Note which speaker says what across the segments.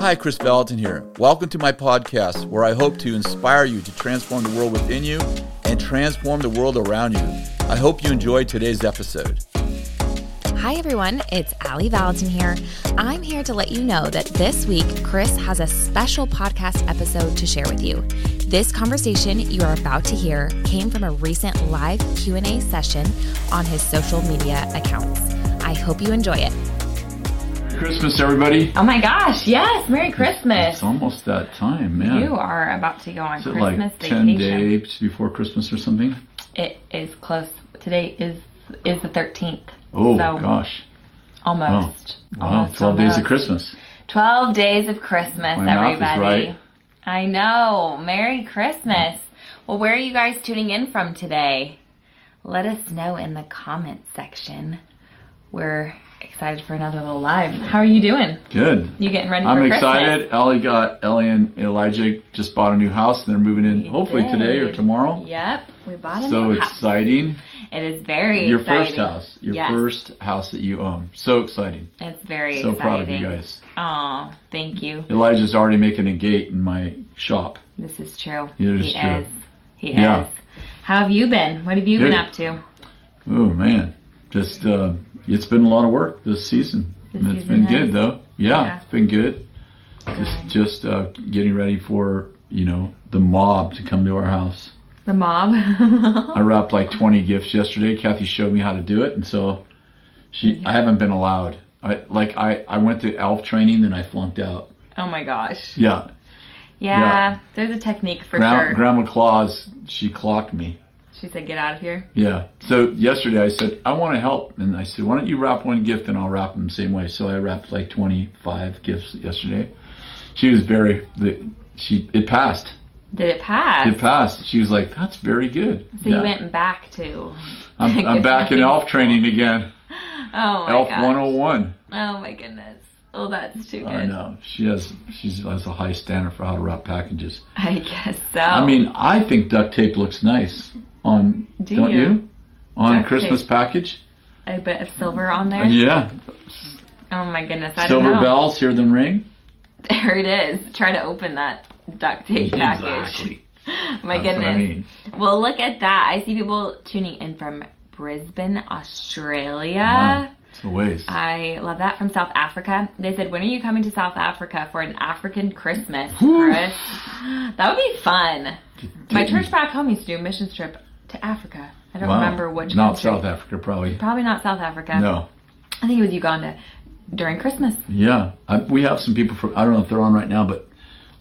Speaker 1: Hi, Kris Vallotton here. Welcome to my podcast where I hope to inspire you to transform the world within you and transform the world around you. I hope you enjoyed today's episode.
Speaker 2: Hi, everyone. It's Ali Vallotton here. I'm here to let you know that this week, Chris has a special podcast episode to share with you. This conversation you are about to hear came from a recent live Q&A session on his social media accounts. I hope you enjoy it.
Speaker 1: Christmas, everybody.
Speaker 2: Oh my gosh, yes, Merry Christmas.
Speaker 1: It's almost that time, man.
Speaker 2: You are about to go on
Speaker 1: Is it
Speaker 2: Christmas
Speaker 1: like 10
Speaker 2: vacation.
Speaker 1: days before Christmas or something?
Speaker 2: It is close. Today is is the 13th.
Speaker 1: Oh,
Speaker 2: so
Speaker 1: gosh.
Speaker 2: almost.
Speaker 1: Wow,
Speaker 2: Almost,
Speaker 1: 12 days of. Christmas.
Speaker 2: 12 days of Christmas,
Speaker 1: My
Speaker 2: everybody.
Speaker 1: right.
Speaker 2: I know. Merry Christmas. Well, where are you guys tuning in from today? Let us know in the comments section. We're excited for another little live. How are you doing?
Speaker 1: Good.
Speaker 2: You getting ready
Speaker 1: I'm excited. Ellie got Ellie and Elijah just bought a new house and they're moving in
Speaker 2: We
Speaker 1: hopefully today or tomorrow.
Speaker 2: Yep. We bought a
Speaker 1: So
Speaker 2: new house.
Speaker 1: exciting.
Speaker 2: It is very
Speaker 1: Your
Speaker 2: exciting.
Speaker 1: first house. Your
Speaker 2: Yes.
Speaker 1: first house that you own. So exciting.
Speaker 2: It's very
Speaker 1: So
Speaker 2: exciting.
Speaker 1: proud of you guys.
Speaker 2: Oh, thank you.
Speaker 1: Elijah's already making a gate in my shop.
Speaker 2: This is true.
Speaker 1: It is
Speaker 2: he
Speaker 1: true.
Speaker 2: is. He
Speaker 1: Yeah.
Speaker 2: is. How have you been? What have you been up to?
Speaker 1: Oh man, just uh, it's been a lot of work this season.
Speaker 2: This
Speaker 1: it's
Speaker 2: season
Speaker 1: been
Speaker 2: has?
Speaker 1: good though. Yeah,
Speaker 2: Yeah.
Speaker 1: it's been good. Just just uh, getting ready for you know the mob to come to our house.
Speaker 2: The mob.
Speaker 1: I wrapped like 20 gifts yesterday. Kathy showed me how to do it, and so she I haven't been allowed. I like I I went to elf training and I flunked out.
Speaker 2: oh my gosh.
Speaker 1: Yeah,
Speaker 2: Yeah,
Speaker 1: Yeah.
Speaker 2: there's a technique for
Speaker 1: Gra-
Speaker 2: sure.
Speaker 1: Grandma Claus she clocked me.
Speaker 2: She said, "Get out of here."
Speaker 1: Yeah. So yesterday I said, I want to help. And I said, why don't you wrap one gift and I'll wrap them the same way. So I wrapped like 25 gifts yesterday. She was very, the, she, it passed.
Speaker 2: Did it pass?
Speaker 1: It passed. She was like, that's very good.
Speaker 2: so you went back to.
Speaker 1: I'm, I'm back in elf training again.
Speaker 2: Oh my
Speaker 1: elf
Speaker 2: gosh.
Speaker 1: 101.
Speaker 2: Oh my goodness. Oh, that's too good.
Speaker 1: I know. She has, she has a high standard for how to wrap packages.
Speaker 2: I guess so.
Speaker 1: I mean, I think duct tape looks nice on,
Speaker 2: Do
Speaker 1: not
Speaker 2: you?
Speaker 1: you? On a Christmas package.
Speaker 2: a bit of silver on there.
Speaker 1: Yeah.
Speaker 2: Oh my goodness. I
Speaker 1: Silver
Speaker 2: don't know.
Speaker 1: bells, hear them ring.
Speaker 2: There it is. Try to open that duct tape package. Exactly. My
Speaker 1: That's
Speaker 2: goodness.
Speaker 1: I mean.
Speaker 2: Well, look at that. I see people tuning in from Brisbane, Australia.
Speaker 1: Wow. It's a ways.
Speaker 2: I love that from South Africa. They said, "When are you coming to South Africa for an African Christmas, Chris?" That would be fun. My church back home used to do a missions trip to Africa. I don't
Speaker 1: Wow.
Speaker 2: remember which
Speaker 1: Not
Speaker 2: country.
Speaker 1: South Africa, probably.
Speaker 2: Probably not South Africa.
Speaker 1: No.
Speaker 2: I think it was Uganda during Christmas.
Speaker 1: Yeah, I, we have some people from. I don't know if they're on right now, but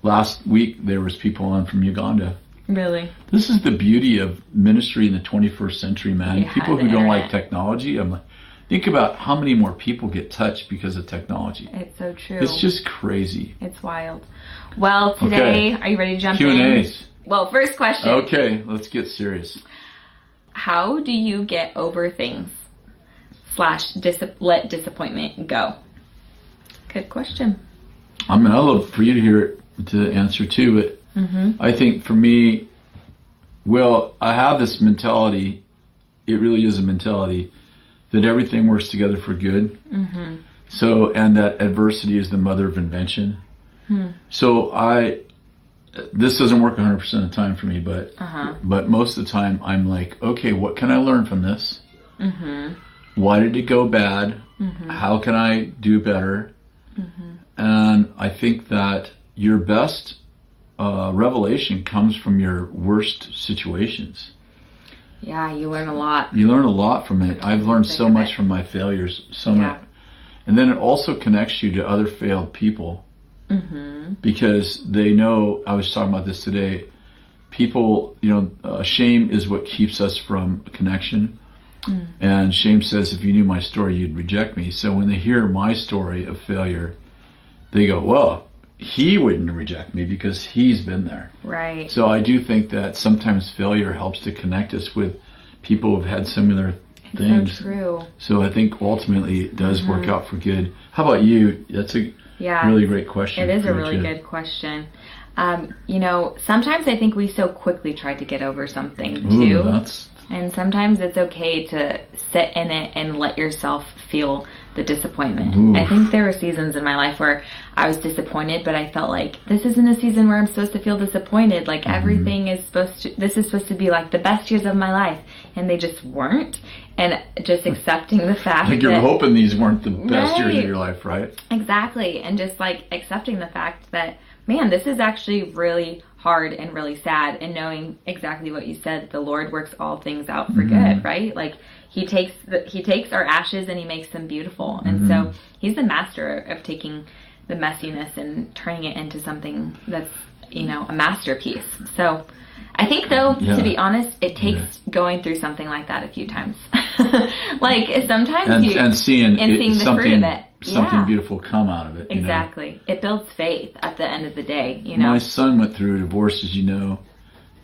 Speaker 1: last week there was people on from Uganda.
Speaker 2: Really?
Speaker 1: This is the beauty of ministry in the 21st century, man.
Speaker 2: Yeah,
Speaker 1: people who don't like technology, I'm like, think about how many more people get touched because of technology.
Speaker 2: It's so true.
Speaker 1: It's just crazy.
Speaker 2: It's wild. Well, today,
Speaker 1: Okay.
Speaker 2: are you ready to jump
Speaker 1: Q
Speaker 2: in? Well, first question.
Speaker 1: Okay, let's get serious.
Speaker 2: How do you get over things? Slash, dis- let disappointment go. Good question.
Speaker 1: I mean, I'd love for you to hear it, to answer too, but mm-hmm. I think for me, well, I have this mentality. It really is a mentality that everything works together for good. Mm-hmm. So, and that adversity is the mother of invention. Hmm. So I, this doesn't work 100% of the time for me, but
Speaker 2: Uh-huh.
Speaker 1: but most of the time I'm like, okay, what can I learn from this? Why did it go bad? How can I do better? And I think that your best uh, revelation comes from your worst situations.
Speaker 2: Yeah, you learn a lot.
Speaker 1: You learn a lot from it. I've learned so much
Speaker 2: it.
Speaker 1: from my failures. So
Speaker 2: Yeah.
Speaker 1: much. And then it also connects you to other failed people
Speaker 2: Mm-hmm.
Speaker 1: because they know. I was talking about this today. People, you know, uh, shame is what keeps us from connection.
Speaker 2: Mm.
Speaker 1: And shame says, if you knew my story, you'd reject me. So when they hear my story of failure, they go, well, he wouldn't reject me because he's been there.
Speaker 2: Right.
Speaker 1: So I do think that sometimes failure helps to connect us with people who've had similar things.
Speaker 2: So true.
Speaker 1: So I think ultimately it does work out for good. How about you? That's a
Speaker 2: Yeah.
Speaker 1: really great question.
Speaker 2: It is a really good question. Um, you know, sometimes I think we so quickly try to get over something
Speaker 1: Ooh,
Speaker 2: too.
Speaker 1: that's
Speaker 2: And sometimes it's okay to sit in it and let yourself feel the disappointment. I think there were seasons in my life where I was disappointed, but I felt like this isn't a season where I'm supposed to feel disappointed. Like
Speaker 1: Mm-hmm.
Speaker 2: everything is supposed to, this is supposed to be like the best years of my life, and they just weren't. And just hmm. accepting the fact
Speaker 1: Like you're
Speaker 2: that
Speaker 1: hoping these weren't the best years of your life, right?
Speaker 2: Exactly. And just like accepting the fact that, man, this is actually really hard and really sad. And knowing exactly what you said, the Lord works all things out for mm-hmm. good, right? Like he takes the, he takes our ashes and he makes them beautiful. And so mm-hmm. he's the master of taking the messiness and turning it into something that's, you know, a masterpiece. So I think though,
Speaker 1: Yeah.
Speaker 2: to be honest, it takes going through something like that a few times. like sometimes
Speaker 1: And
Speaker 2: you
Speaker 1: and seeing,
Speaker 2: and
Speaker 1: it,
Speaker 2: seeing the fruit of it.
Speaker 1: something
Speaker 2: Yeah.
Speaker 1: beautiful come out of it. you know?
Speaker 2: Exactly. It builds faith at the end of the day, you know?
Speaker 1: My son went through a divorce, as you know,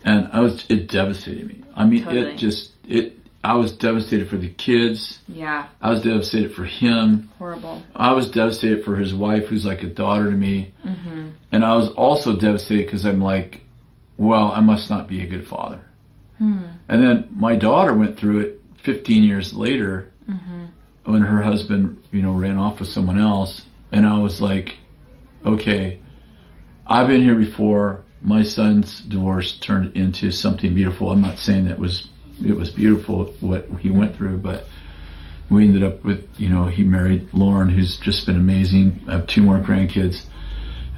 Speaker 1: and I was it devastated me. I mean,
Speaker 2: Totally.
Speaker 1: it just it. I was devastated for the kids.
Speaker 2: yeah.
Speaker 1: I was devastated for him.
Speaker 2: Horrible.
Speaker 1: I was devastated for his wife, who's like a daughter to me.
Speaker 2: Mm-hmm.
Speaker 1: And I was also devastated because I'm like, well, I must not be a good father.
Speaker 2: Hmm.
Speaker 1: And then my daughter went through it 15 years later
Speaker 2: Mm-hmm.
Speaker 1: when her husband, you know, ran off with someone else. And I was like, okay, I've been here before. My son's divorce turned into something beautiful. I'm not saying that was it was beautiful what he went through, but we ended up with you know he married Lauren, who's just been amazing. I have two more grandkids,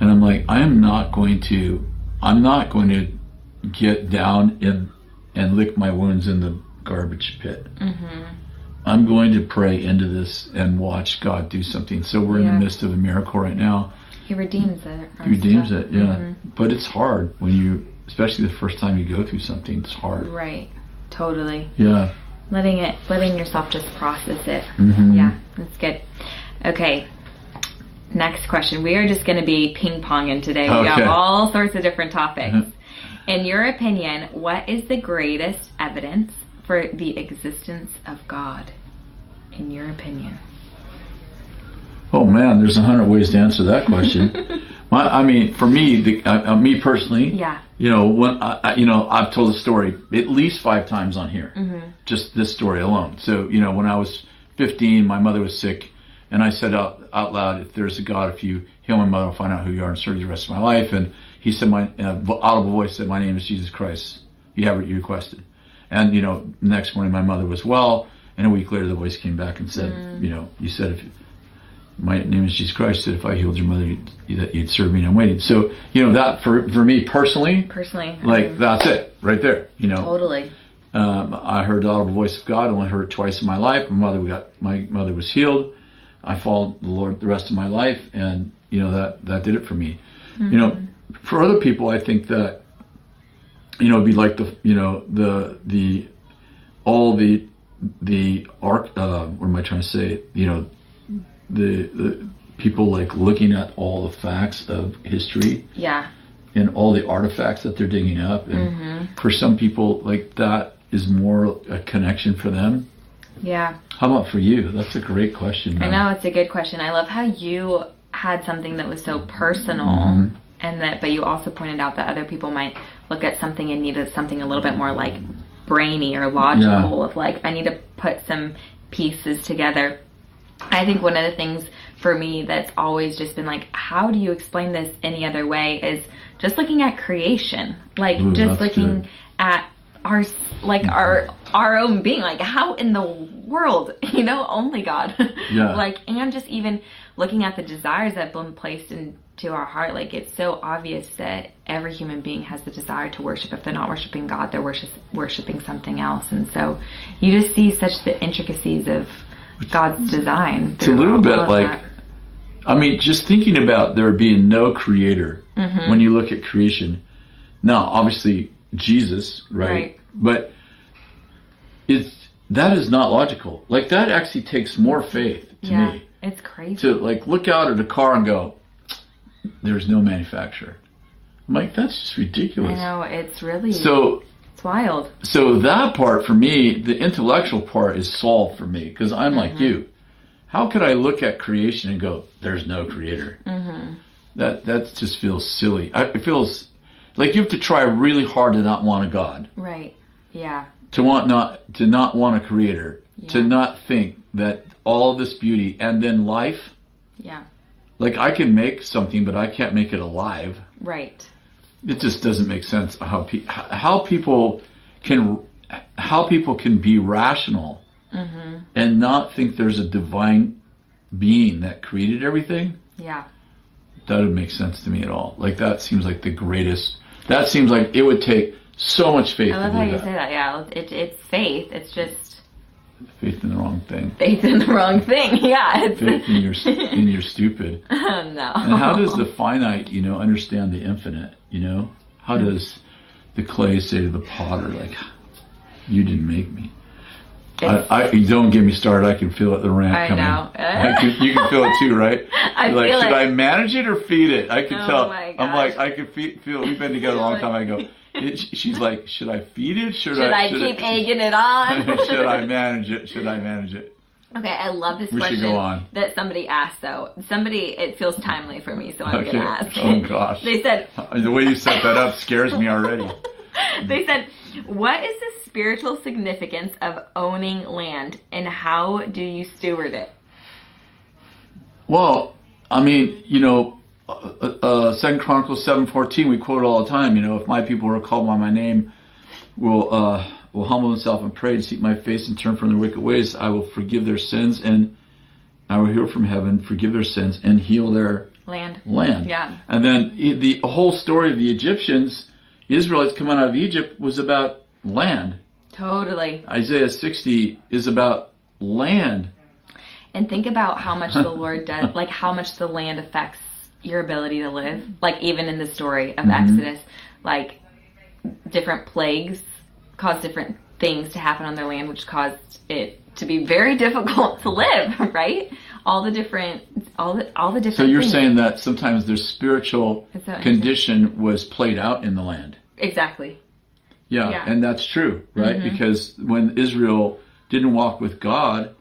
Speaker 1: and I'm like, I am not going to, I'm not going to get down and and lick my wounds in the garbage pit. I'm going to pray into this and watch God do something. So we're in the midst of a miracle right now.
Speaker 2: He redeems it.
Speaker 1: He redeems
Speaker 2: stuff.
Speaker 1: it, yeah. But it's hard when you, especially the first time you go through something. It's hard.
Speaker 2: Right. Totally.
Speaker 1: Yeah.
Speaker 2: Letting it, letting yourself just process it.
Speaker 1: Mhm.
Speaker 2: Yeah, that's good. Okay. Next question. We are just going to be ping ponging today. We have all sorts of different topics.
Speaker 1: Mhm.
Speaker 2: In your opinion, what is the greatest evidence for the existence of God? In your opinion.
Speaker 1: Oh man, there's a hundred ways to answer that question. My, I mean, for me, the, uh, uh, me personally,
Speaker 2: Yeah.
Speaker 1: you know, when I, I, you know, I've told the story at least five times on here,
Speaker 2: Mm-hmm.
Speaker 1: just this story alone. So, you know, when I was 15, my mother was sick, and I said out out loud, "If there's a God, if you heal my mother, I'll find out who you are and serve you the rest of my life." And he said, "My uh, audible voice said, my name is Jesus Christ. You have what you requested." And you know, next morning, my mother was well, and a week later, the voice came back and said,
Speaker 2: Mm.
Speaker 1: "You know, you said if." My name is Jesus Christ. Said if I healed your mother, you'd, that you'd serve me, and I'm waiting. So you know that for for me personally,
Speaker 2: Personally.
Speaker 1: like
Speaker 2: um,
Speaker 1: that's it right there you know
Speaker 2: totally.
Speaker 1: um, i heard the audible voice of god I only heard it twice in my life my mother got my mother was healed i followed the lord the rest of my life and you know that that did it for me you know for other people i think that you know it'd be like the you know the the all the the arc uh what am i trying to say you know the, the people like looking at all the facts of history
Speaker 2: Yeah.
Speaker 1: and all the artifacts that they're digging up. And for some people, like that is more a connection for them.
Speaker 2: Yeah.
Speaker 1: How about for you? That's a great question.
Speaker 2: I know it's a good question. I love how you had something that was so personal,
Speaker 1: Mm-hmm.
Speaker 2: and that, but you also pointed out that other people might look at something and need something a little bit more like brainy or logical. Of like, I need to put some pieces together. I think one of the things for me that's always just been like, how do you explain this any other way? Is just looking at creation, like
Speaker 1: Ooh,
Speaker 2: just looking
Speaker 1: good.
Speaker 2: at our like our our own being like how in the world you know only god
Speaker 1: Yeah.
Speaker 2: like and just even looking at the desires that have been placed into our heart like it's so obvious that every human being has the desire to worship if they're not worshiping god they're worship, worshiping something else and so you just see such the intricacies of god's design
Speaker 1: It's a little bit like, I mean, just thinking about there being no creator
Speaker 2: Mm-hmm.
Speaker 1: when you look at creation. Now, obviously, Jesus, right?
Speaker 2: Right.
Speaker 1: But it's that is not logical. Like that actually takes more faith to
Speaker 2: yeah
Speaker 1: me.
Speaker 2: it's crazy
Speaker 1: to like look out at a car and go, "There's no manufacturer." I'm like, that's just ridiculous.
Speaker 2: i know it's really
Speaker 1: So,
Speaker 2: it's wild
Speaker 1: so that part for me, the intellectual part is solved for me because I'm
Speaker 2: Mm-hmm.
Speaker 1: like you. How could I look at creation and go, "There's no creator"?
Speaker 2: Mm-hmm.
Speaker 1: That that just feels silly. I, it feels like you have to try really hard to not want a God,
Speaker 2: right yeah
Speaker 1: to want not to not want a creator, to not think that all this beauty and then life,
Speaker 2: Yeah.
Speaker 1: like I can make something, but I can't make it alive.
Speaker 2: Right.
Speaker 1: It just doesn't make sense how pe- how people can how people can be rational mm-hmm. and not think there's a divine being that created everything.
Speaker 2: Yeah.
Speaker 1: That would make sense to me at all. Like that seems like the greatest. That seems like it would take so much faith
Speaker 2: I love how you
Speaker 1: that.
Speaker 2: say that. Yeah. It, it's faith. It's just
Speaker 1: Faith in the wrong thing.
Speaker 2: faith in the wrong thing. Yeah. It's
Speaker 1: Faith in your in your stupid.
Speaker 2: no.
Speaker 1: And how does the finite, you know, understand the infinite? You know, how does the clay say to the potter, like, "You didn't make me"? I, I don't get me started. I can feel it. The rant
Speaker 2: I
Speaker 1: coming.
Speaker 2: know.
Speaker 1: I can, you can feel it too, right?
Speaker 2: I
Speaker 1: like,
Speaker 2: feel
Speaker 1: should
Speaker 2: it.
Speaker 1: I manage it or feed it? I can
Speaker 2: Oh
Speaker 1: tell. I'm like, I can fe- feel. We've been together a long time. I go. It, she's like, should I feed it? Should,
Speaker 2: Should I
Speaker 1: should
Speaker 2: keep
Speaker 1: it,
Speaker 2: egging it on?
Speaker 1: should I manage it? Should I manage it?
Speaker 2: Okay, I love this
Speaker 1: We should
Speaker 2: question
Speaker 1: go on.
Speaker 2: that somebody asked though. Somebody, it feels timely for me, so I'm
Speaker 1: Okay.
Speaker 2: gonna ask.
Speaker 1: Oh gosh.
Speaker 2: They said, uh,
Speaker 1: The way you set that up scares me already.
Speaker 2: they said, what is the spiritual significance of owning land and how do you steward it?
Speaker 1: Well, I mean, you know, uh, uh, Second Chronicles seven fourteen, we quote all the time. You know, if my people are called by my name will uh, will humble themselves and pray and seek my face and turn from their wicked ways, I will forgive their sins and I will hear from heaven, forgive their sins and heal their
Speaker 2: Land.
Speaker 1: land.
Speaker 2: Yeah.
Speaker 1: And then the whole story of the Egyptians, Israelites coming out of Egypt, was about land.
Speaker 2: Totally.
Speaker 1: Isaiah sixty is about land.
Speaker 2: And think about how much the Lord does, like how much the land affects your ability to live. Like even in the story of mm-hmm. Exodus, like different plagues caused different things to happen on their land, which caused it to be very difficult to live. Right? All the different, all the all the different.
Speaker 1: So you're
Speaker 2: things.
Speaker 1: saying that sometimes their spiritual
Speaker 2: Is that interesting?
Speaker 1: condition was played out in the land.
Speaker 2: exactly?
Speaker 1: Yeah,
Speaker 2: Yeah. Mm-hmm.
Speaker 1: and that's true, right? Because when Israel didn't walk with God,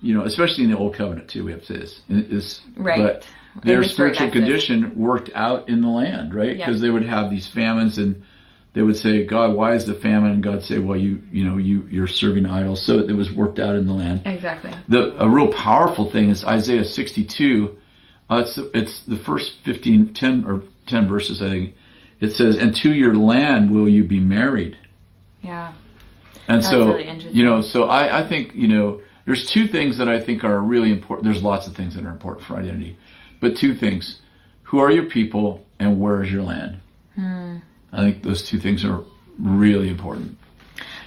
Speaker 1: you know, especially in the Old Covenant too, we have to say this, is
Speaker 2: Right.
Speaker 1: but their
Speaker 2: the
Speaker 1: spiritual condition worked out in the land, right? Because they would have these famines and they would say, God, why is the famine? And God say, well, you, you know, you, you're serving idols. So it was worked out in the land.
Speaker 2: Exactly.
Speaker 1: the a real powerful thing is Isaiah 62. Uh, it's it's the first 15, 10 or 10 verses, I think. It says, "And to your land will you be married."
Speaker 2: Yeah.
Speaker 1: And
Speaker 2: That's
Speaker 1: so,
Speaker 2: really
Speaker 1: you know, so I, I think you know, there's two things that I think are really important. There's lots of things that are important for identity, but two things: who are your people, and where is your land?
Speaker 2: Hmm.
Speaker 1: I think those two things are really important.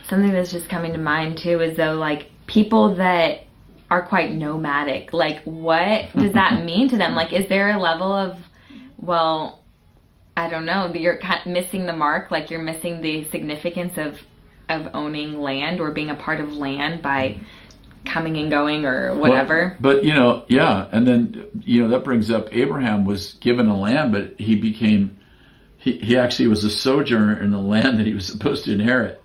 Speaker 2: Something that's just coming to mind too is though like people that are quite nomadic. Like what does that mean to them? Like is there a level of well, I don't know, that you're kind missing the mark, like you're missing the significance of of owning land or being a part of land by coming and going or whatever.
Speaker 1: But, but, you know, yeah, and then you know that brings up Abraham was given a land, but he became he, he actually was a sojourner in the land that he was supposed to inherit,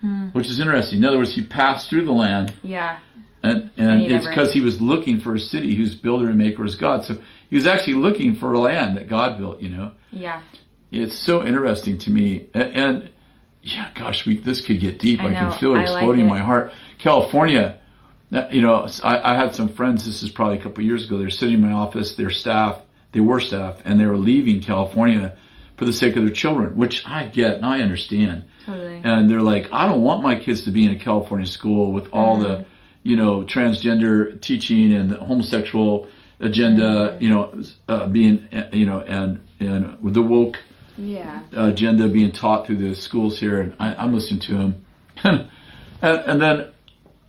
Speaker 2: Hmm.
Speaker 1: which is interesting. In other words, he passed through the land,
Speaker 2: yeah.
Speaker 1: and and
Speaker 2: he
Speaker 1: it's because he was looking for a city whose builder and maker is God. So he was actually looking for a land that God built. You know,
Speaker 2: Yeah.
Speaker 1: it's so interesting to me, and, and yeah, gosh, we this could get deep.
Speaker 2: I
Speaker 1: I, can feel it
Speaker 2: I like
Speaker 1: exploding in my heart. California, you know, I, I had some friends. This is probably a couple years ago. They're sitting in my office. Their staff, they were staff, and they were leaving California for the sake of their children, which I get and I understand.
Speaker 2: Totally.
Speaker 1: And they're like, I don't want my kids to be in a California school with all
Speaker 2: Mm-hmm.
Speaker 1: the, you know, transgender teaching and the homosexual agenda, you know, uh, being, uh, you know, and and with the woke
Speaker 2: Yeah.
Speaker 1: agenda being taught through the schools here, and I, I'm listening to him. and, and then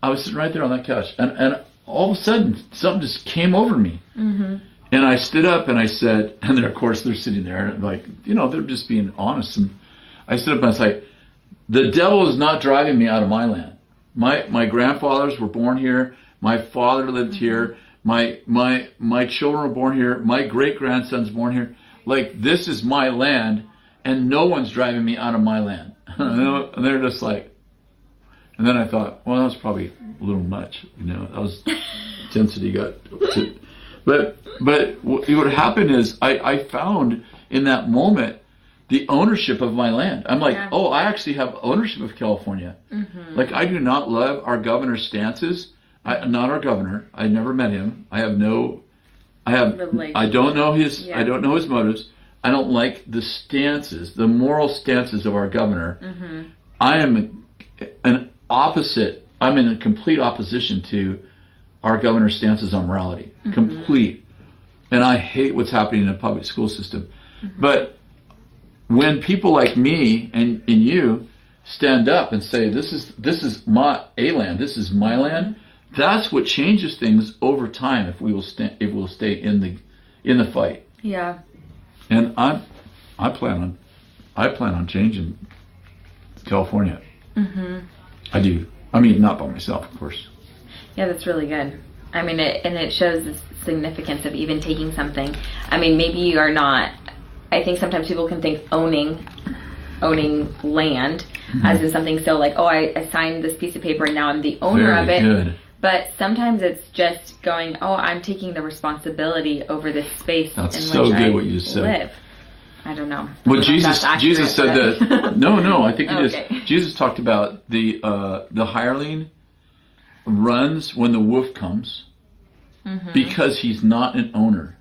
Speaker 1: I was sitting right there on that couch, and, and all of a sudden something just came over me. Mm-hmm. And I stood up and I said, and then of course they're sitting there, and like, you know, they're just being honest. And I stood up and I was like, the devil is not driving me out of my land. My my grandfathers were born here. My father lived mm-hmm. here. My my my children were born here. My great grandson's born here. Like this is my land, and no one's driving me out of my land. and they're just like. And then I thought, well, that was probably a little much. You know, that was density got. To, but but what happened is I I found in that moment the ownership of my land. I'm like,
Speaker 2: Yeah.
Speaker 1: oh, I actually have ownership of California. Like, I do not love our governor's stances I, not our governor. I never met him. I have no. I have. I don't know his.
Speaker 2: Yeah.
Speaker 1: I don't know his motives. I don't like the stances, the moral stances of our governor.
Speaker 2: Mm-hmm.
Speaker 1: I am an opposite. I'm in a complete opposition to our governor's stances on morality.
Speaker 2: Mm-hmm.
Speaker 1: Complete. And I hate what's happening in the public school system.
Speaker 2: Mm-hmm.
Speaker 1: But when people like me and, and you stand up and say, "This is this is my a land. This is my land," that's what changes things over time. If we will sta- if we'll stay in the in the fight.
Speaker 2: Yeah.
Speaker 1: And I'm, I plan on I plan on changing California. Mm-hmm. I do. I mean, not by myself, of course.
Speaker 2: Yeah, that's really good. I mean, it, and it shows the significance of even taking something. I mean, maybe you are not. I think sometimes people can think owning, owning land,
Speaker 1: Mm-hmm.
Speaker 2: as in something so like, oh, I, I signed this piece of paper and now I'm the owner
Speaker 1: Very
Speaker 2: of it.
Speaker 1: good.
Speaker 2: But sometimes it's just going, oh, I'm taking the responsibility over this space
Speaker 1: That's
Speaker 2: in
Speaker 1: so
Speaker 2: which
Speaker 1: good
Speaker 2: I
Speaker 1: what you said.
Speaker 2: live. I don't know.
Speaker 1: Well,
Speaker 2: I don't
Speaker 1: Jesus,
Speaker 2: that's
Speaker 1: Jesus said that. No, no, I think it is.
Speaker 2: Okay.
Speaker 1: Jesus talked about the uh, the hireling runs when the wolf comes
Speaker 2: Mm-hmm.
Speaker 1: because he's not an owner.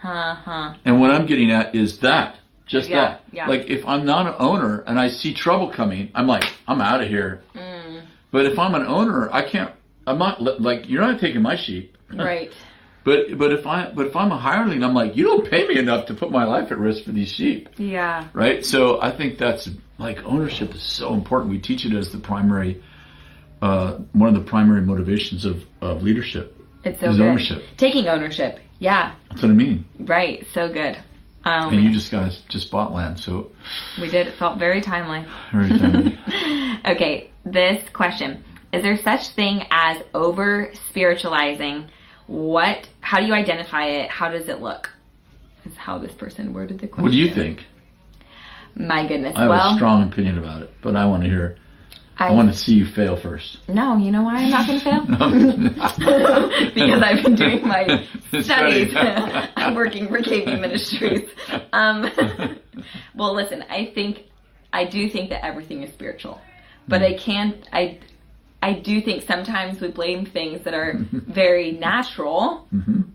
Speaker 2: huh, huh.
Speaker 1: And what I'm getting at is that, just
Speaker 2: Yeah,
Speaker 1: that.
Speaker 2: yeah.
Speaker 1: Like if I'm not an owner and I see trouble coming, I'm like, I'm out of here.
Speaker 2: Mm.
Speaker 1: But if I'm an owner, I can't. I'm not like you're not taking my sheep.
Speaker 2: Right.
Speaker 1: But but if I but if I'm a hireling, I'm like you don't pay me enough to put my life at risk for these sheep.
Speaker 2: Yeah.
Speaker 1: right? So I think that's like ownership is so important. We teach it as the primary, uh, one of the primary motivations of, of leadership.
Speaker 2: It's so
Speaker 1: Is
Speaker 2: good.
Speaker 1: ownership.
Speaker 2: Taking ownership. Yeah.
Speaker 1: That's what I mean.
Speaker 2: Right. So good. Um,
Speaker 1: And you just guys just bought land, so
Speaker 2: we did. It felt very timely.
Speaker 1: very timely.
Speaker 2: Okay. This question: Is there such thing as over spiritualizing? What? How do you identify it? How does it look? Is how this person worded the question.
Speaker 1: what do you think?
Speaker 2: My goodness.
Speaker 1: I have
Speaker 2: well,
Speaker 1: a strong opinion about it, but I want to hear. I,
Speaker 2: I,
Speaker 1: want to see you fail first.
Speaker 2: no. You know why I'm not going to fail? because I've been doing my studies. I'm working for KV Ministries. Um, well, listen, I think I do think that everything is spiritual, but I can't. I I do think sometimes we blame things that are very natural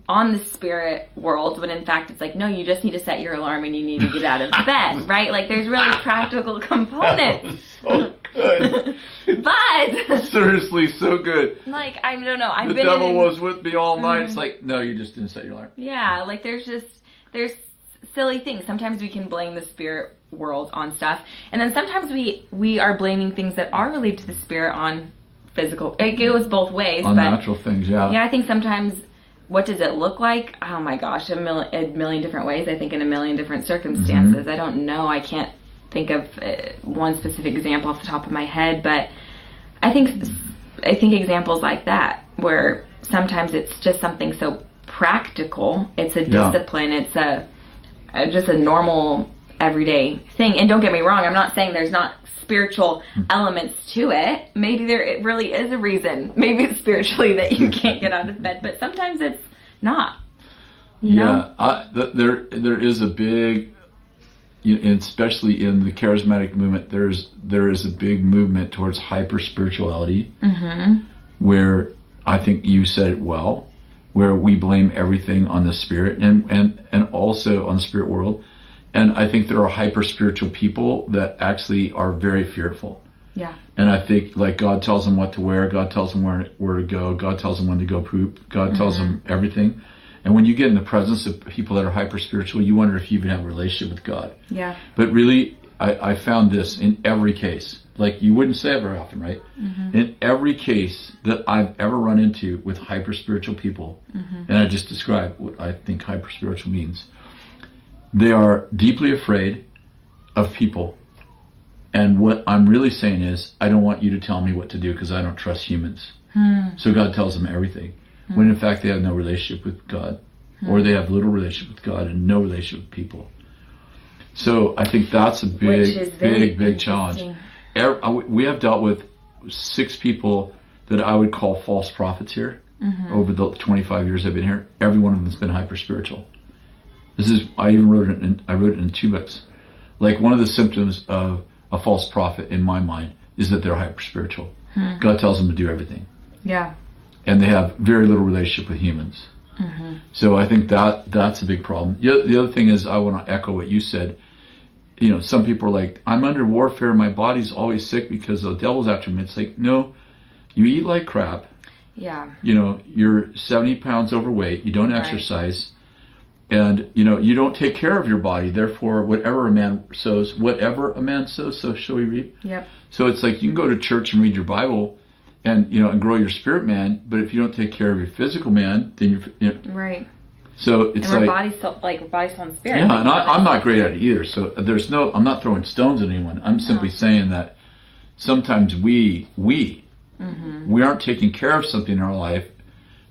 Speaker 2: on the spirit world, when in fact it's like, no, you just need to set your alarm and you need to get out of bed, right? Like there's really practical components,
Speaker 1: so good.
Speaker 2: but
Speaker 1: Seriously, so good.
Speaker 2: like I don't know. I've
Speaker 1: The
Speaker 2: been
Speaker 1: devil
Speaker 2: in,
Speaker 1: was with me all night. Mm-hmm. It's like, no, you just didn't set your alarm.
Speaker 2: Yeah, like there's just there's silly things. Sometimes we can blame the spirit world on stuff, and then sometimes we we are blaming things that are related to the spirit on physical. It goes both ways,
Speaker 1: On
Speaker 2: but
Speaker 1: natural things, yeah.
Speaker 2: yeah, I think sometimes. What does it look like? Oh my gosh, a, mil- a million different ways. I think in a million different circumstances. Mm-hmm. I don't know. I can't think of uh, one specific example off the top of my head, but I think I think examples like that where sometimes it's just something so practical. It's a
Speaker 1: Yeah.
Speaker 2: discipline. It's a, a just a normal everyday thing. And don't get me wrong, I'm not saying there's not spiritual elements to it. Maybe there it really is a reason. Maybe it's spiritually that you can't get out of bed, but sometimes it's not.
Speaker 1: Yeah, I, th- there there is a big, you know, and especially in the charismatic movement, there's there is a big movement towards hyper spirituality, mm-hmm. where I think you said it well, where we blame everything on the spirit and and and also on the spirit world, and I think there are hyper spiritual people that actually are very fearful.
Speaker 2: Yeah.
Speaker 1: And I think like God tells them what to wear, God tells them where where to go, God tells them when to go poop, God tells mm-hmm. them everything. And when you get in the presence of people that are hyper spiritual, you wonder if you even have a relationship with God.
Speaker 2: Yeah.
Speaker 1: But really, I, I found this in every case. Like you wouldn't say it very often, right? Mm-hmm. In every case that I've ever run into with hyper spiritual people, mm-hmm. and I just described what I think hyper spiritual means. They are deeply afraid of people. And what I'm really saying is, I don't want you to tell me what to do because I don't trust humans. Hmm. So God tells them everything. When in fact they have no relationship with God, or they have little relationship with God and no relationship with people. So I think that's a big, big, big challenge. I- We have dealt with six people that I would call false prophets here
Speaker 2: Mm-hmm.
Speaker 1: over the 25 years I've been here. Every one of them has been hyper spiritual. This is I even wrote it in I wrote it in two books. Like one of the symptoms of a false prophet in my mind is that they're hyper spiritual.
Speaker 2: Hmm.
Speaker 1: God tells them to do everything.
Speaker 2: Yeah.
Speaker 1: And they have very little relationship with humans. Mm-hmm. So I think that that's a big problem. The, the other thing is I want to echo what you said. You know, some people are like, I'm under warfare. My body's always sick because the devil's after me. It's like, no, you eat like crap.
Speaker 2: Yeah.
Speaker 1: You know, you're 70 pounds overweight. You don't
Speaker 2: Right.
Speaker 1: exercise. And, you know, you don't take care of your body. Therefore, whatever a man sows, whatever a man sows, so shall he reap.
Speaker 2: Yep.
Speaker 1: So it's like you can go to church and read your Bible and, you know, and grow your spirit man. But if you don't take care of your physical man, then you're, you know,
Speaker 2: Right.
Speaker 1: so it's
Speaker 2: And our
Speaker 1: like,
Speaker 2: body's so, like body's on spirit.
Speaker 1: yeah, and I, I'm not great at it either. So there's no, I'm not throwing stones at anyone. I'm simply saying that sometimes we, we, mm-hmm. we aren't taking care of something in our life.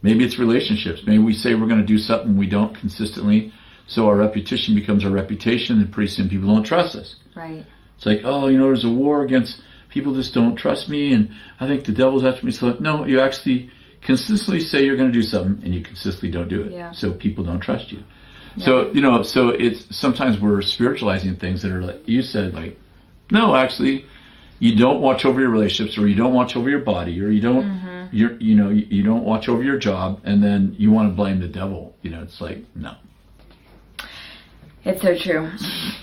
Speaker 1: Maybe it's relationships. Maybe we say we're going to do something we don't consistently. So our reputation becomes our reputation and pretty soon people don't trust us.
Speaker 2: Right.
Speaker 1: It's like, oh, you know, there's a war against people just don't trust me and I think the devil's after me. So no, you actually consistently say you're going to do something and you consistently don't do it.
Speaker 2: Yeah.
Speaker 1: So people don't trust you. Yeah. So, you know, so it's sometimes we're spiritualizing things that are like you said, like, no, actually, you don't watch over your relationships or you don't watch over your body or you don't, mm-hmm. you're, you know, you, you don't watch over your job and then you want to blame the devil. You know, it's like, no.
Speaker 2: It's so true.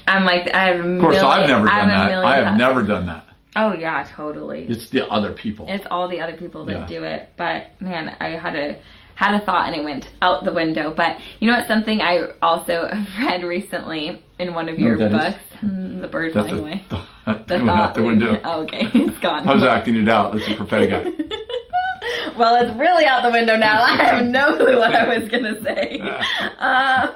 Speaker 2: I'm like I have.
Speaker 1: Of course, I've never done that. I have never done that.
Speaker 2: Oh yeah, totally.
Speaker 1: It's the other people.
Speaker 2: It's all the other people that
Speaker 1: Yeah.
Speaker 2: do it. But man, I had a had a thought and it went out the window. But you know what? Something I also read recently in one of your books. Mm, The bird flying away.
Speaker 1: the,
Speaker 2: The
Speaker 1: went out the window.
Speaker 2: Oh, okay, it's gone.
Speaker 1: I was acting it out. That's a prophetic act.
Speaker 2: well, it's really out the window now. I have no clue what I was gonna say. Um,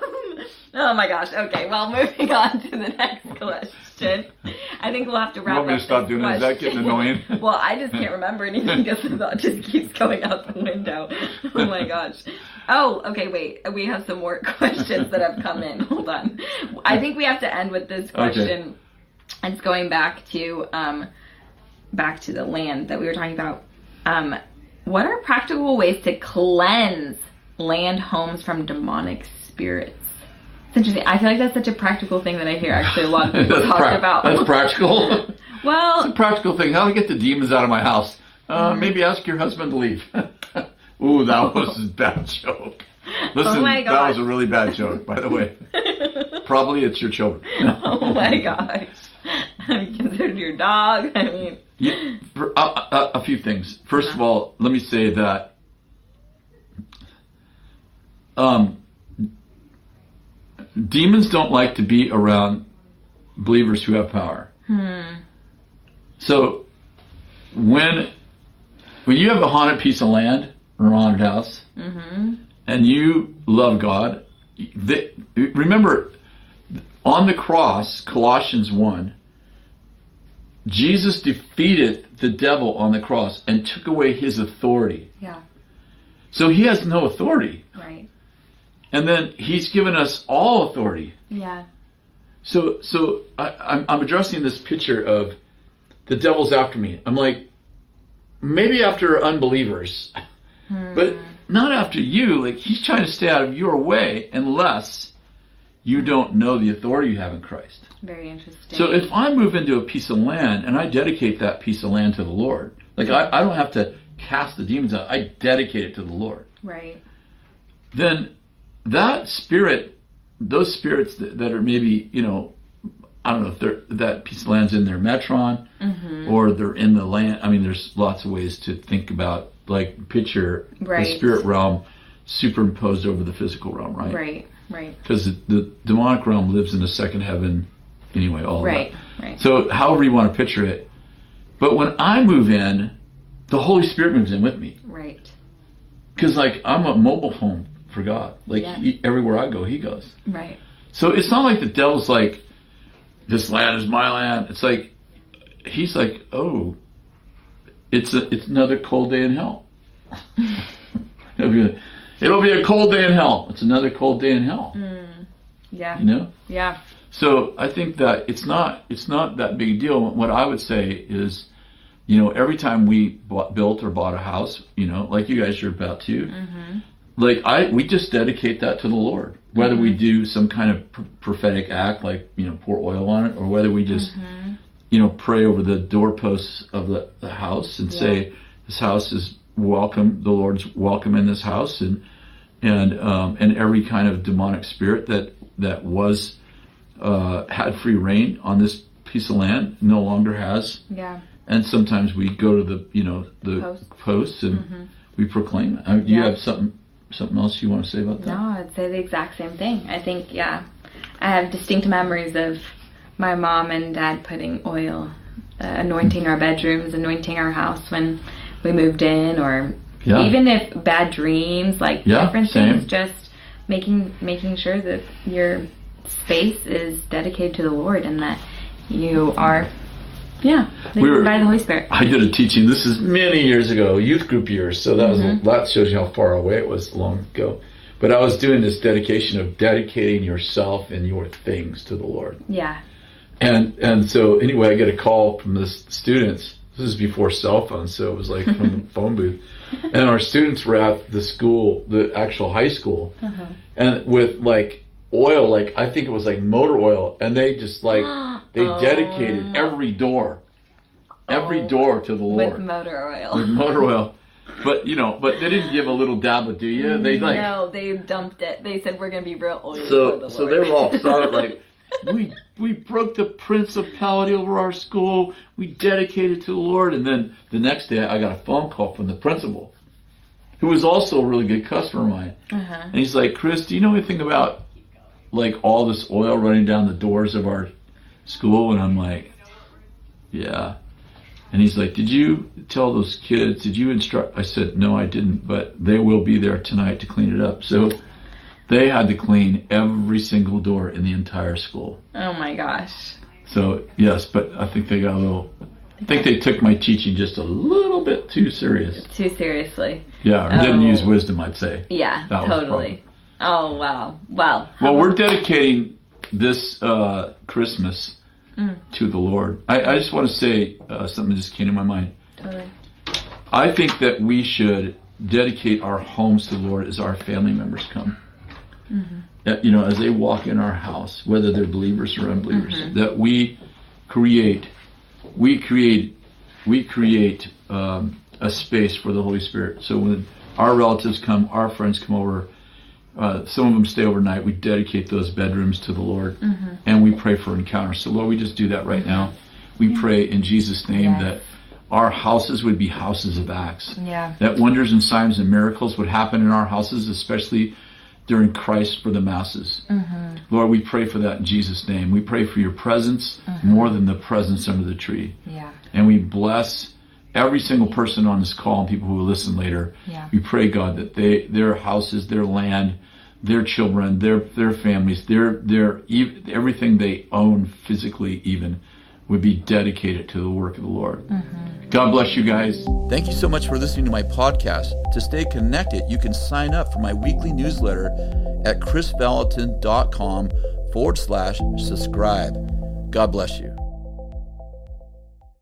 Speaker 2: oh my gosh. Okay. Well, moving on to the next question. I think we'll have to
Speaker 1: You
Speaker 2: wrap
Speaker 1: want me to stop doing that? Is that getting annoying?
Speaker 2: well, I just can't remember anything because the thought just keeps going out the window. Oh my gosh. Oh, okay, wait. We have some more questions that have come in. Hold on. I think we have to end with this question. And it's going back to um, back to the land that we were talking about. Um, what are practical ways to cleanse land homes from demonic spirits? It's interesting. I feel like that's such a practical thing that I hear actually a lot of people talk
Speaker 1: prac-
Speaker 2: about.
Speaker 1: That's practical.
Speaker 2: well, it's a
Speaker 1: practical thing. How to get the demons out of my house? Uh,
Speaker 2: Mm-hmm.
Speaker 1: maybe ask your husband to leave. Ooh, that was a bad joke. Listen,
Speaker 2: Oh my
Speaker 1: that was a really bad joke, by the way. Probably it's your children.
Speaker 2: oh my gosh. Have you considered your dog? I mean,
Speaker 1: Yeah, for, uh, uh, a few things. First of all, let me say that um, demons don't like to be around believers who have power. Hmm. So when when you have a haunted piece of land or a haunted house, mm-hmm. and you love God, they, remember on the cross, Colossians one. Jesus defeated the devil on the cross and took away his authority.
Speaker 2: yeah,
Speaker 1: So he has no authority.
Speaker 2: right.
Speaker 1: And then he's given us all authority.
Speaker 2: Yeah,
Speaker 1: So so I, I'm, I'm addressing this picture of the devil's after me. I'm like, maybe after unbelievers, hmm. but not after you. Like he's trying to stay out of your way unless you don't know the authority you have in Christ.
Speaker 2: very interesting.
Speaker 1: So if I move into a piece of land and I dedicate that piece of land to the Lord, like I, I don't have to cast the demons out, I dedicate it to the Lord,
Speaker 2: right,
Speaker 1: then that spirit, those spirits that, that are maybe, you know, I don't know if they're, that piece of land's in their metron mm-hmm. or they're in the land. I mean, there's lots of ways to think about, like, picture
Speaker 2: Right.
Speaker 1: the spirit realm superimposed over the physical realm, right?
Speaker 2: right, right,
Speaker 1: Because the, the demonic realm lives in the second heaven anyway, all right, that.
Speaker 2: right, right.
Speaker 1: So, however you want to picture it. But when I move in, the Holy Spirit moves in with me.
Speaker 2: Right.
Speaker 1: Because, like, I'm a mobile home for God. Like,
Speaker 2: Yeah.
Speaker 1: he, everywhere I go, He goes.
Speaker 2: Right.
Speaker 1: So, it's not like the devil's like, this land is my land. It's like, He's like, oh, it's, a, it's another cold day in hell. it'll, be a, it'll be a cold day in hell. It's another cold day in hell. Mm.
Speaker 2: Yeah.
Speaker 1: You know?
Speaker 2: Yeah.
Speaker 1: So I think that it's not it's not that big a deal. What I would say is, you know, every time we bought, built or bought a house, you know, like you guys are about to, mm-hmm. Like I we just dedicate that to the Lord. Whether we do some kind of pr- prophetic act, like you know, pour oil on it, or whether we just, you know, pray over the doorposts of the, the house and say, this house is welcome the Lord's welcome in this house and and um, and every kind of demonic spirit that that was uh, had free reign on this piece of land no longer has.
Speaker 2: Yeah.
Speaker 1: And sometimes we go to the you know the
Speaker 2: Posts.
Speaker 1: posts and we proclaim. Uh, do you have something something else you want to say about that?
Speaker 2: No, I'd say the exact same thing. I think, yeah, I have distinct memories of my mom and dad putting oil, uh, anointing our bedrooms, anointing our house when we moved in, or
Speaker 1: Yeah.
Speaker 2: even if bad dreams, like
Speaker 1: Yeah,
Speaker 2: different
Speaker 1: same.
Speaker 2: things, just making making sure that your space is dedicated to the Lord and that you are, yeah,
Speaker 1: We were-
Speaker 2: by the Holy Spirit.
Speaker 1: I did a teaching. This is many years ago, youth group years. So that was
Speaker 2: Mm-hmm.
Speaker 1: that shows you how far away it was long ago. But I was doing this dedication of dedicating yourself and your things to the Lord.
Speaker 2: Yeah,
Speaker 1: And and so anyway, I get a call from the students. This is before cell phones, so it was like from the phone booth. And our students were at the school, the actual high school, and with like oil, like I think it was like motor oil, and they just like they dedicated every door, every door to the Lord
Speaker 2: with motor oil.
Speaker 1: with motor oil. But you know, but they didn't give a little dab of do you? They like
Speaker 2: no, they dumped it. They said we're gonna be real oily.
Speaker 1: so
Speaker 2: the
Speaker 1: so they were all excited like we we broke the principality over our school. We dedicated to the Lord. And then the next day, I got a phone call from the principal, who was also a really good customer of mine.
Speaker 2: Uh-huh.
Speaker 1: And he's like, Chris, do you know anything about like all this oil running down the doors of our school? And I'm like, yeah. And he's like, did you tell those kids? Did you instruct? I said, no, I didn't, but they will be there tonight to clean it up. So they had to clean every single door in the entire school.
Speaker 2: Oh my gosh.
Speaker 1: So yes, but I think they got a little. I think they took my teaching just a little bit too serious.
Speaker 2: Too seriously.
Speaker 1: Yeah, or didn't
Speaker 2: Oh.
Speaker 1: use wisdom, I'd say.
Speaker 2: Yeah,
Speaker 1: That
Speaker 2: totally. Oh wow. Well.
Speaker 1: Well, we're dedicating this uh, Christmas
Speaker 2: Mm.
Speaker 1: to the Lord. I, I just want to say uh, something just came to my mind.
Speaker 2: Totally.
Speaker 1: I think that we should dedicate our homes to the Lord as our family members come. Uh, you know, as they walk in our house, whether they're believers or unbelievers, that we create, we create, we create um, a space for the Holy Spirit. So when our relatives come, our friends come over, uh, some of them stay overnight. We dedicate those bedrooms to the Lord, mm-hmm. and we pray for encounters. So Lord, we just do that right now. We pray in Jesus' name
Speaker 2: Yes.
Speaker 1: that our houses would be houses of acts
Speaker 2: Yeah.
Speaker 1: that wonders and signs and miracles would happen in our houses, especially during Christ for the masses. Mm-hmm. Lord, we pray for that in Jesus' name. We pray for your presence mm-hmm. more than the presence under the tree.
Speaker 2: Yeah.
Speaker 1: And we bless every single person on this call and people who will listen later.
Speaker 2: Yeah.
Speaker 1: We pray, God, that they, their houses, their land, their children, their, their families, their, their, everything they own physically even would be dedicated to the work of the Lord. Mm-hmm. God bless you guys. Thank you so much for listening to my podcast. To stay connected, you can sign up for my weekly newsletter at krisvallotton.com forward slash subscribe. God bless you.